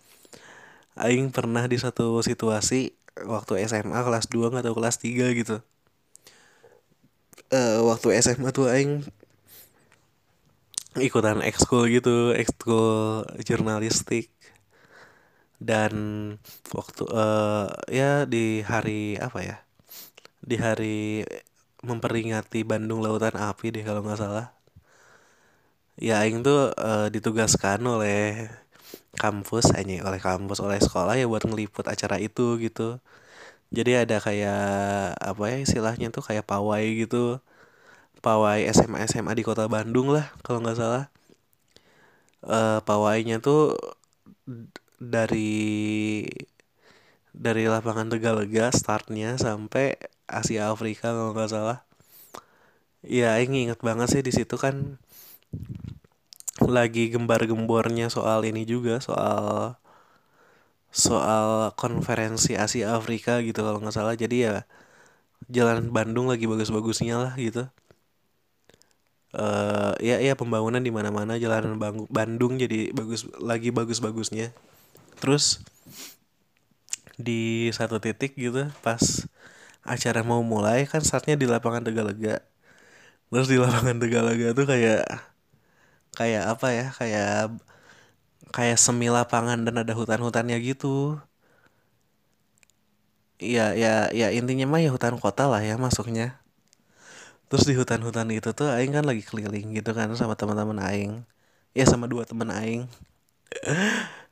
aing pernah di satu situasi waktu SMA kelas 2 atau kelas 3 gitu. Uh, waktu SMA tuh aing ikutan ekskul gitu ekskul jurnalistik. Dan waktu uh, ya di hari apa ya? Di hari memperingati Bandung Lautan Api deh kalau nggak salah. Ya Aing tuh uh, ditugaskan oleh kampus hanya oleh kampus oleh sekolah ya buat ngeliput acara itu gitu. Jadi ada kayak apa ya istilahnya tuh kayak pawai gitu pawai SMA SMA di kota Bandung lah kalau nggak salah. Uh, pawainya tuh dari dari lapangan Tegalega startnya sampai Asia Afrika kalau nggak salah. Ya ini inget banget sih di situ kan lagi gembar-gembornya soal ini juga soal soal konferensi Asia Afrika gitu kalau nggak salah. Jadi ya jalan Bandung lagi bagus-bagusnya lah gitu uh, ya ya pembangunan di mana-mana jalanan Bandung jadi bagus lagi bagus-bagusnya. Terus di satu titik gitu pas acara mau mulai kan startnya di lapangan Tegalega. Terus di lapangan Tegalega tuh kayak kayak apa ya kayak kayak semi lapangan dan ada hutan-hutannya gitu. Ya ya ya intinya mah ya hutan kota lah ya masuknya terus di hutan-hutan itu tuh aing kan lagi keliling gitu kan sama teman-teman aing. Ya sama dua teman aing.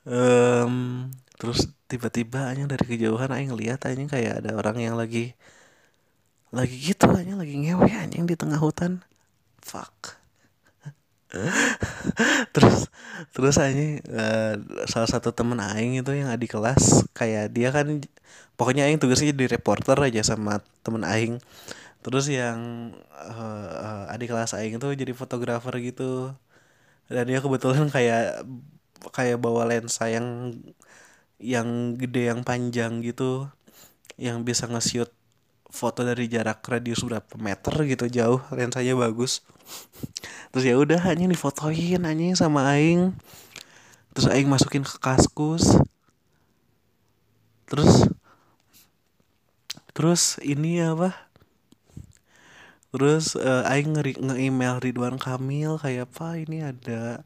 Um, terus tiba-tiba aing dari kejauhan aing lihat aing kayak ada orang yang lagi lagi gitu aja lagi ngewe anjing di tengah hutan. Fuck. Terus terus aja uh, salah satu temen aing itu yang adik kelas kayak dia kan pokoknya aing tugasnya jadi reporter aja sama temen aing terus yang uh, adik kelas aing itu jadi fotografer gitu. Dan dia kebetulan kayak kayak bawa lensa yang yang gede yang panjang gitu. Yang bisa nge-shoot foto dari jarak radius berapa meter gitu jauh. Lensanya bagus. Terus ya udah hanya difotoin anjing sama aing. Terus aing masukin ke kaskus. Terus terus ini apa terus uh, aing nge-email Ridwan Kamil kayak apa ini ada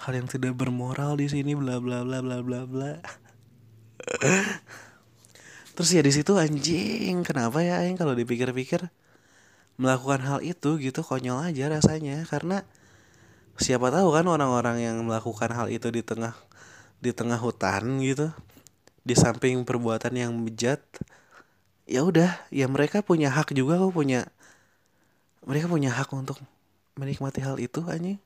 hal yang tidak bermoral di sini bla bla bla bla bla bla. Terus ya di situ anjing kenapa ya aing kalau dipikir-pikir melakukan hal itu gitu konyol aja rasanya. Karena siapa tahu kan orang-orang yang melakukan hal itu di tengah di tengah hutan gitu di samping perbuatan yang bejat ya udah ya mereka punya hak juga kok punya mereka punya hak untuk menikmati hal itu anjing.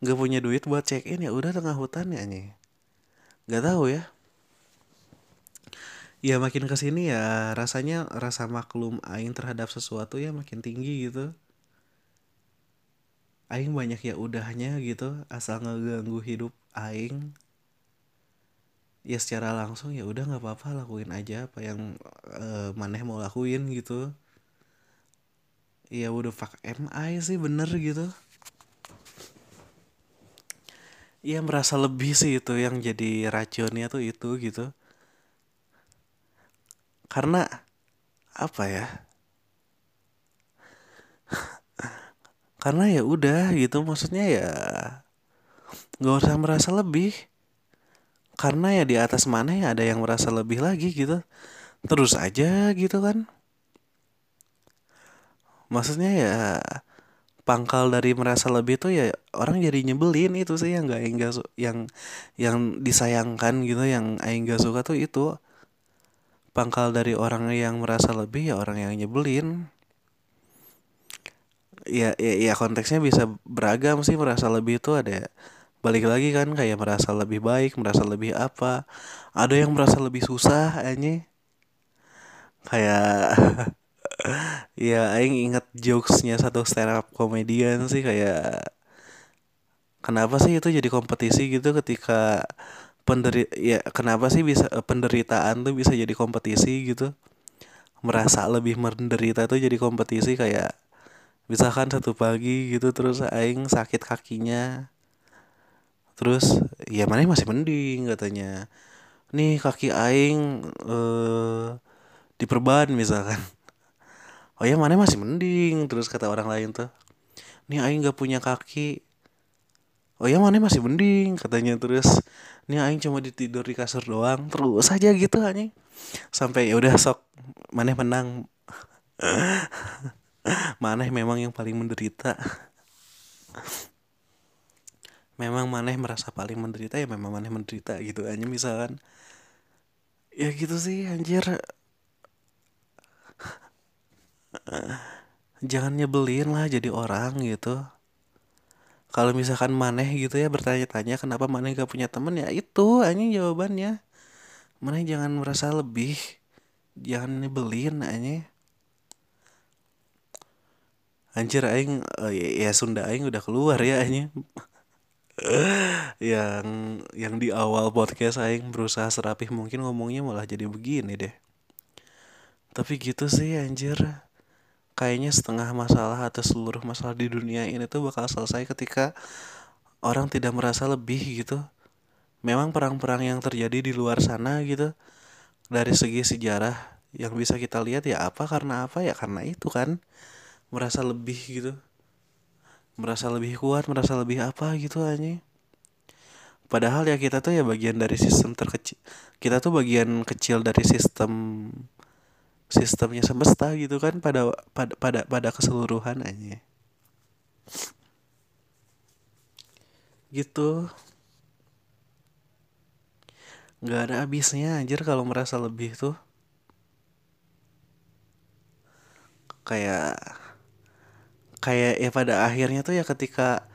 Nggak punya duit buat check in ya udah tengah hutan ya anjing. Nggak tahu ya. Ya makin ke sini ya rasanya rasa maklum aing terhadap sesuatu ya makin tinggi gitu. Aing banyak ya udahnya gitu asal ngeganggu hidup aing. Ya secara langsung ya udah nggak apa-apa lakuin aja apa yang uh, maneh mau lakuin gitu ya udah fuck. MI sih bener gitu? Ya merasa lebih sih itu yang jadi racunnya tuh itu gitu. Karena apa ya? Karena ya udah gitu maksudnya ya nggak usah merasa lebih. Karena ya di atas mana ya ada yang merasa lebih lagi gitu. Terus aja gitu kan maksudnya ya pangkal dari merasa lebih tuh ya orang jadi nyebelin itu sih yang gak enggak yang yang disayangkan gitu yang aing gak suka tuh itu. Pangkal dari orang yang merasa lebih ya orang yang nyebelin. Ya ya, ya konteksnya bisa beragam sih merasa lebih itu ada balik lagi kan kayak merasa lebih baik merasa lebih apa. Ada yang merasa lebih susah aja kayak ya aing inget jokesnya satu stand up komedian sih kayak kenapa sih itu jadi kompetisi? gitu ketika penderi ya kenapa sih bisa eh, penderitaan tuh bisa jadi kompetisi? gitu. Merasa lebih menderita tuh jadi kompetisi kayak misalkan satu pagi? gitu terus aing sakit kakinya. Terus ya mana masih mending? katanya. Nih kaki aing eh diperban misalkan oh ya mana masih mending terus kata orang lain tuh. Nih aing gak punya kaki. Oh ya mana masih mending katanya terus. Nih aing cuma ditidur di kasur doang. Terus aja gitu anjing. Sampai ya udah sok mana menang. Mana memang yang paling menderita. Memang maneh merasa paling menderita ya memang maneh menderita gitu aja misalkan. Ya gitu sih anjir jangan nyebelin lah jadi orang gitu kalau misalkan maneh gitu ya bertanya-tanya kenapa maneh gak punya temen ya itu anjing jawabannya maneh jangan merasa lebih jangan nyebelin anjing anjir aing uh, ya, ya Sunda aing udah keluar ya anjing yang yang di awal podcast aing berusaha serapih mungkin ngomongnya malah jadi begini deh. Tapi gitu sih anjir. Kayaknya setengah masalah atau seluruh masalah di dunia ini tuh bakal selesai ketika orang tidak merasa lebih gitu. Memang perang-perang yang terjadi di luar sana gitu dari segi sejarah yang bisa kita lihat ya apa karena apa? Ya karena itu kan merasa lebih gitu. Merasa lebih kuat merasa lebih apa gitu aja. Padahal ya kita tuh ya bagian dari sistem terkecil kita tuh bagian kecil dari sistem sistemnya semesta gitu kan pada pada pada pada keseluruhan aja gitu. Nggak ada habisnya anjir kalau merasa lebih tuh. Kayak kayak ya pada akhirnya tuh ya ketika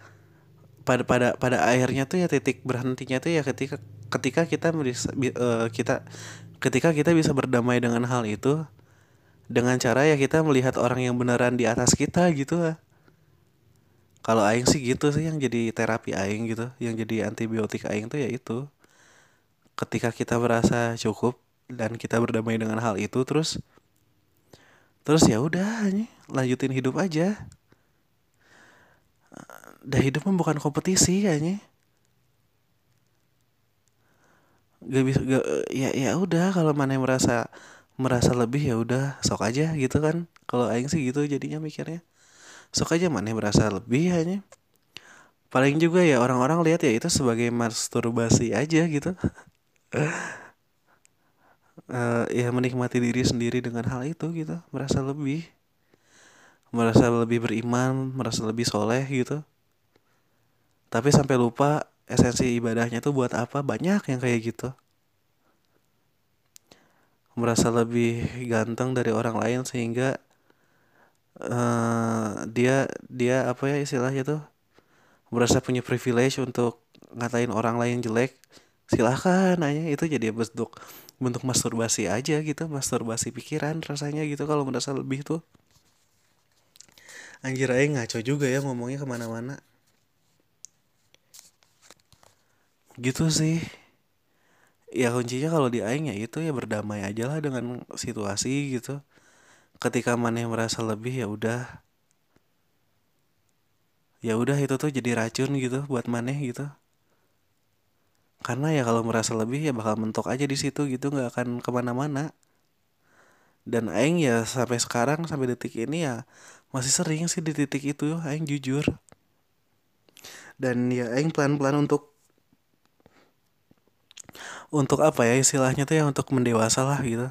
pada pada pada akhirnya tuh ya titik berhentinya tuh ya ketika ketika kita bisa uh, kita ketika kita bisa berdamai dengan hal itu dengan cara ya kita melihat orang yang beneran di atas kita gitu lah. Kalau aing sih gitu sih yang jadi terapi aing gitu yang jadi antibiotik aing tuh ya itu. Ketika kita merasa cukup dan kita berdamai dengan hal itu terus terus ya udah lanjutin hidup aja. Dah hidup mah bukan kompetisi kayaknya gak bisa gak, ya ya udah kalau mana yang merasa merasa lebih ya udah sok aja gitu kan. Kalau aing sih gitu jadinya mikirnya. Sok aja mana merasa lebih hanya paling juga ya orang-orang lihat ya itu sebagai masturbasi aja gitu. Uh, ya menikmati diri sendiri dengan hal itu gitu. Merasa lebih. Merasa lebih beriman merasa lebih soleh gitu. Tapi sampai lupa esensi ibadahnya tuh buat apa? Banyak yang kayak gitu merasa lebih ganteng dari orang lain sehingga uh, dia dia apa ya istilahnya tuh merasa punya privilege untuk ngatain orang lain jelek silahkan aja. Itu jadi bentuk bentuk masturbasi aja gitu masturbasi pikiran rasanya gitu kalau merasa lebih tuh. Anjir aja ngaco juga ya ngomongnya ke mana-mana. Gitu sih Ya kuncinya kalau di Aing ya itu ya berdamai aja lah dengan situasi gitu. Ketika maneh merasa lebih ya udah. Ya udah itu tuh jadi racun gitu buat maneh gitu. Karena ya kalau merasa lebih ya bakal mentok aja di situ gitu nggak akan ke mana-mana. Dan aing ya sampai sekarang sampai detik ini ya masih sering sih di titik itu aing jujur. Dan ya aing pelan-pelan untuk untuk apa ya istilahnya tuh ya untuk mendewasa lah gitu.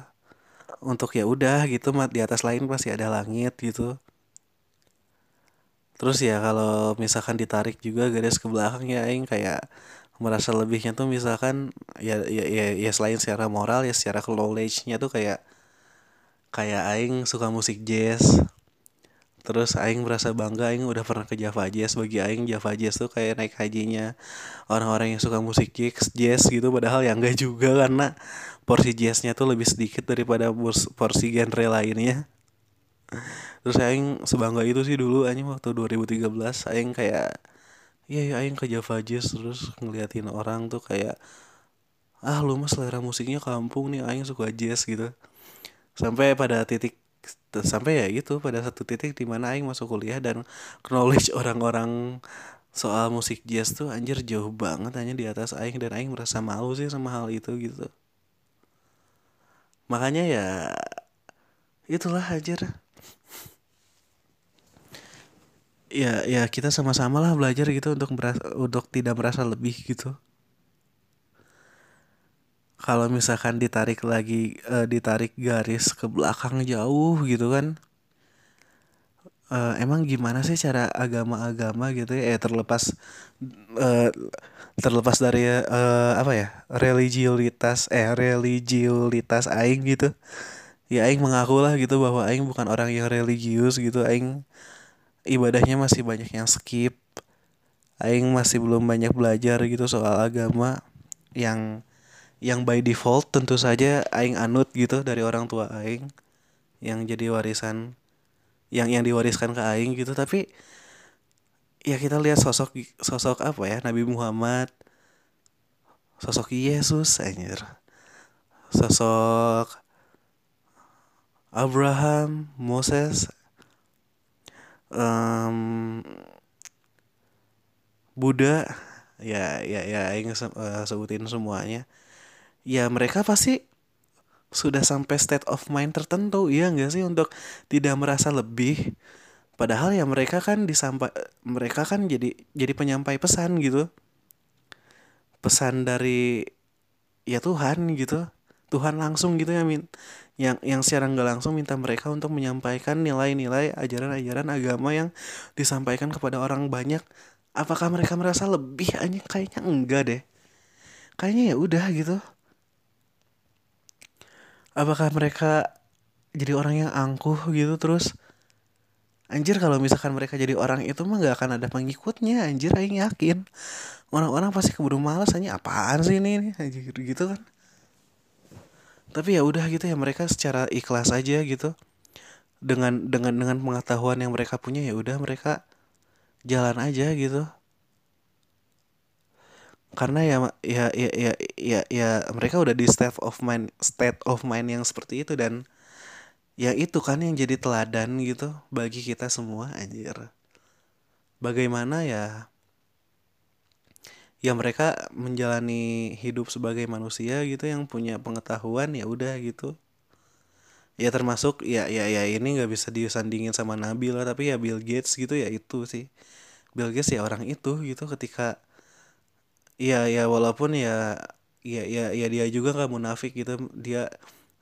Untuk ya udah gitu mat di atas lain pasti ada langit gitu. Terus ya kalau misalkan ditarik juga garis ke belakang ya aing kayak merasa lebihnya tuh misalkan ya ya ya, ya selain secara moral ya secara knowledge-nya tuh kayak kayak aing suka musik jazz terus aing merasa bangga aing udah pernah ke Java Jazz. Bagi aing Java Jazz tuh kayak naik hajinya orang-orang yang suka musik jazz, jazz gitu. Padahal ya enggak juga karena porsi jazznya tuh lebih sedikit daripada porsi genre lainnya. Terus aing sebangga itu sih dulu aing waktu 2013 aing kayak iya ya aing ke Java Jazz. Terus ngeliatin orang tuh kayak ah lu mah selera musiknya kampung nih aing suka jazz gitu. Sampai pada titik sampai ya gitu pada satu titik di mana aing masuk kuliah dan knowledge orang-orang soal musik jazz tuh anjir jauh banget hanya di atas aing dan aing merasa malu sih sama hal itu gitu. Makanya ya itulah anjir. Ya ya kita sama-sama lah belajar gitu untuk merasa, untuk tidak merasa lebih gitu kalau misalkan ditarik lagi uh, ditarik garis ke belakang jauh gitu kan uh, emang gimana sih cara agama-agama gitu ya? Eh, terlepas uh, terlepas dari uh, apa ya religiulitas eh religiulitas aing gitu. Ya aing mengaku lah gitu bahwa aing bukan orang yang religius gitu. Aing ibadahnya masih banyak yang skip. Aing masih belum banyak belajar gitu soal agama yang yang by default tentu saja aing anut gitu dari orang tua aing yang jadi warisan yang yang diwariskan ke aing gitu. Tapi ya kita lihat sosok sosok apa ya Nabi Muhammad. Sosok Yesus anjir. Sosok Abraham Moses. Um, Buddha. Ya ya ya aing uh, sebutin semuanya ya mereka pasti sudah sampai state of mind tertentu iya enggak sih untuk tidak merasa lebih. Padahal ya mereka kan disampai mereka kan jadi jadi penyampai pesan gitu. Pesan dari ya Tuhan gitu. Tuhan langsung gitu ya min yang yang secara nggak langsung minta mereka untuk menyampaikan nilai-nilai ajaran-ajaran agama yang disampaikan kepada orang banyak. Apakah mereka merasa lebih? Aja kayaknya enggak deh. Kayaknya ya udah gitu apakah mereka jadi orang yang angkuh gitu terus? Anjir kalau misalkan mereka jadi orang itu mah gak akan ada pengikutnya Anjir aing yakin. Orang-orang pasti keburu malas aja apaan sih ini, Anjir gitu kan. Tapi ya udah gitu ya mereka secara ikhlas aja gitu. Dengan dengan dengan pengetahuan yang mereka punya ya udah mereka jalan aja gitu karena ya ya ya ya ya, ya mereka udah di state of mind state of mind yang seperti itu dan ya itu kan yang jadi teladan gitu bagi kita semua anjir. Bagaimana ya ya mereka menjalani hidup sebagai manusia gitu yang punya pengetahuan ya udah gitu. Ya termasuk ya ya ya ini nggak bisa disandingin sama Nabi lah tapi ya Bill Gates gitu ya itu sih. Bill Gates ya orang itu gitu ketika ya ya walaupun ya ya ya ya dia juga nggak munafik gitu. Dia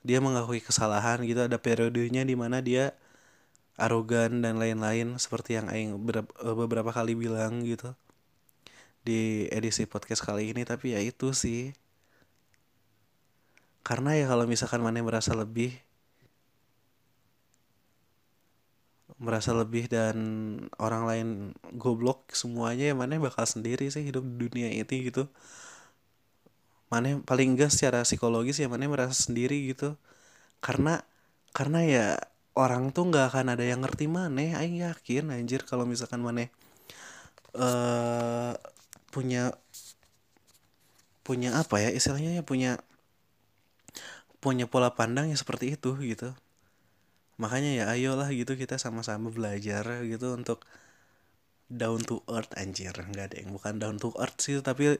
dia mengakui kesalahan gitu. Ada periodenya di mana dia arogan dan lain-lain seperti yang aing eh, beberapa kali bilang gitu di edisi podcast kali ini. Tapi ya itu sih. Karena ya kalau misalkan mana merasa lebih merasa lebih dan orang lain goblok semuanya ya mana bakal sendiri sih hidup di dunia ini gitu. Mana paling enggak secara psikologis ya mana merasa sendiri gitu. Karena karena ya orang tuh nggak akan ada yang ngerti mana aing yakin anjir kalau misalkan mana uh, punya punya apa ya istilahnya ya punya punya pola pandang yang seperti itu gitu makanya ya ayolah gitu kita sama-sama belajar gitu untuk down to earth anjir. Nggak ada yang bukan down to earth sih tapi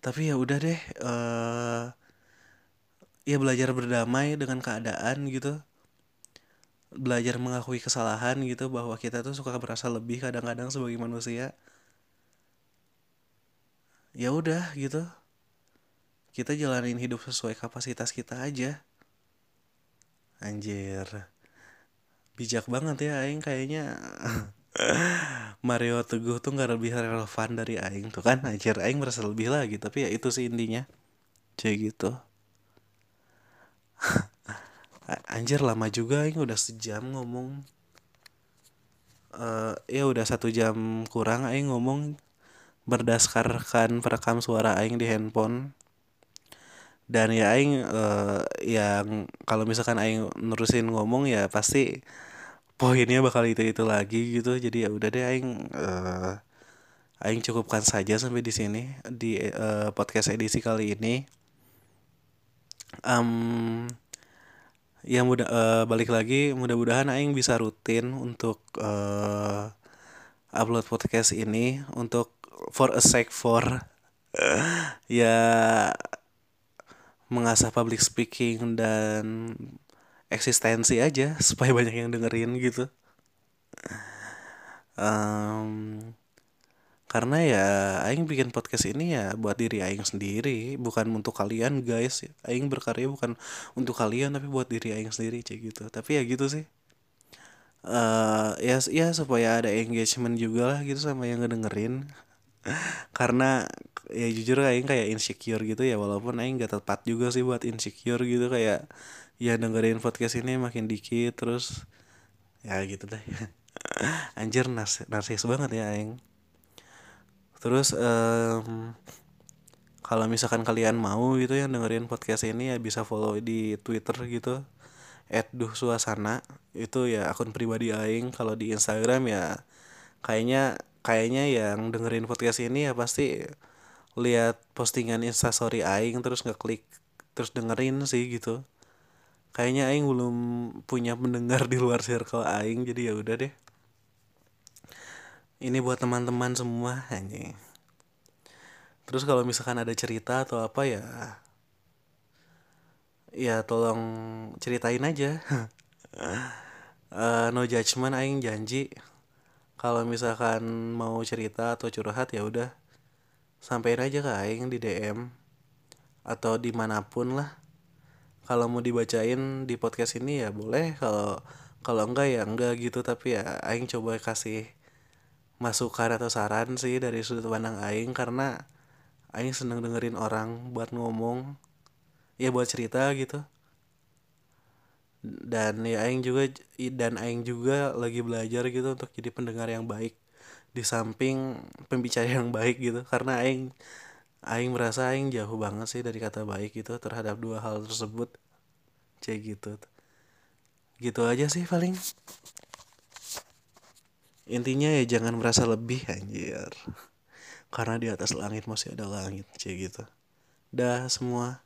tapi ya udah deh uh, ya belajar berdamai dengan keadaan gitu. Belajar mengakui kesalahan gitu bahwa kita tuh suka berasa lebih kadang-kadang sebagai manusia. Ya udah gitu. Kita jalanin hidup sesuai kapasitas kita aja anjir. Bijak banget ya aing kayaknya. Mario Teguh tuh nggak lebih relevan dari Aing tuh kan. Anjir Aing merasa lebih lagi tapi ya itu sih intinya. Kayak gitu. Anjir lama juga Aing udah sejam ngomong. Uh, ya udah satu jam kurang Aing ngomong. Berdasarkan perekam suara Aing di handphone dan ya Aing uh, yang kalau misalkan Aing nerusin ngomong ya pasti poinnya bakal itu itu lagi gitu. Jadi ya udah deh aing uh, aing cukupkan saja sampai di sini di uh, podcast edisi kali ini. Um, ya mudah uh, balik lagi mudah-mudahan aing bisa rutin untuk uh, upload podcast ini untuk for a sake for ya mengasah public speaking dan eksistensi aja supaya banyak yang dengerin gitu. Um, karena ya aing bikin podcast ini ya buat diri aing sendiri bukan untuk kalian guys. Aing berkarya bukan untuk kalian tapi buat diri aing sendiri cek gitu. Tapi ya gitu sih. Uh, ya ya supaya ada engagement juga lah gitu sama yang ngedengerin karena ya jujur aing kayak insecure gitu ya walaupun aing gak tepat juga sih buat insecure gitu kayak ya dengerin podcast ini makin dikit terus ya gitu deh. Anjir nas narsis banget ya aing. Terus um, kalau misalkan kalian mau gitu yang dengerin podcast ini ya bisa follow di Twitter gitu @duh suasana. Itu ya akun pribadi aing. Kalau di Instagram ya kayaknya kayaknya yang dengerin podcast ini ya pasti lihat postingan instastory aing terus ngeklik terus dengerin sih gitu. Kayaknya aing belum punya pendengar di luar circle aing jadi ya udah deh. Ini buat teman-teman semua hanya terus kalau misalkan ada cerita atau apa ya ya tolong ceritain aja. Uh, no judgment aing janji kalau misalkan mau cerita atau curhat ya udah. Sampein aja ke aing di DM atau di mana pun lah. Kalau mau dibacain di podcast ini ya boleh. Kalau kalau enggak ya enggak gitu. Tapi ya aing coba kasih masukan atau saran sih dari sudut pandang aing. Karena aing seneng dengerin orang buat ngomong. Ya buat cerita gitu dan ya aing juga dan aing juga lagi belajar gitu untuk jadi pendengar yang baik. Di samping pembicara yang baik gitu. Karena aing aing merasa aing jauh banget sih dari kata baik gitu terhadap dua hal tersebut. Kayak gitu. Gitu aja sih paling. Intinya ya jangan merasa lebih anjir. Karena di atas langit masih ada langit kayak gitu. Dah semua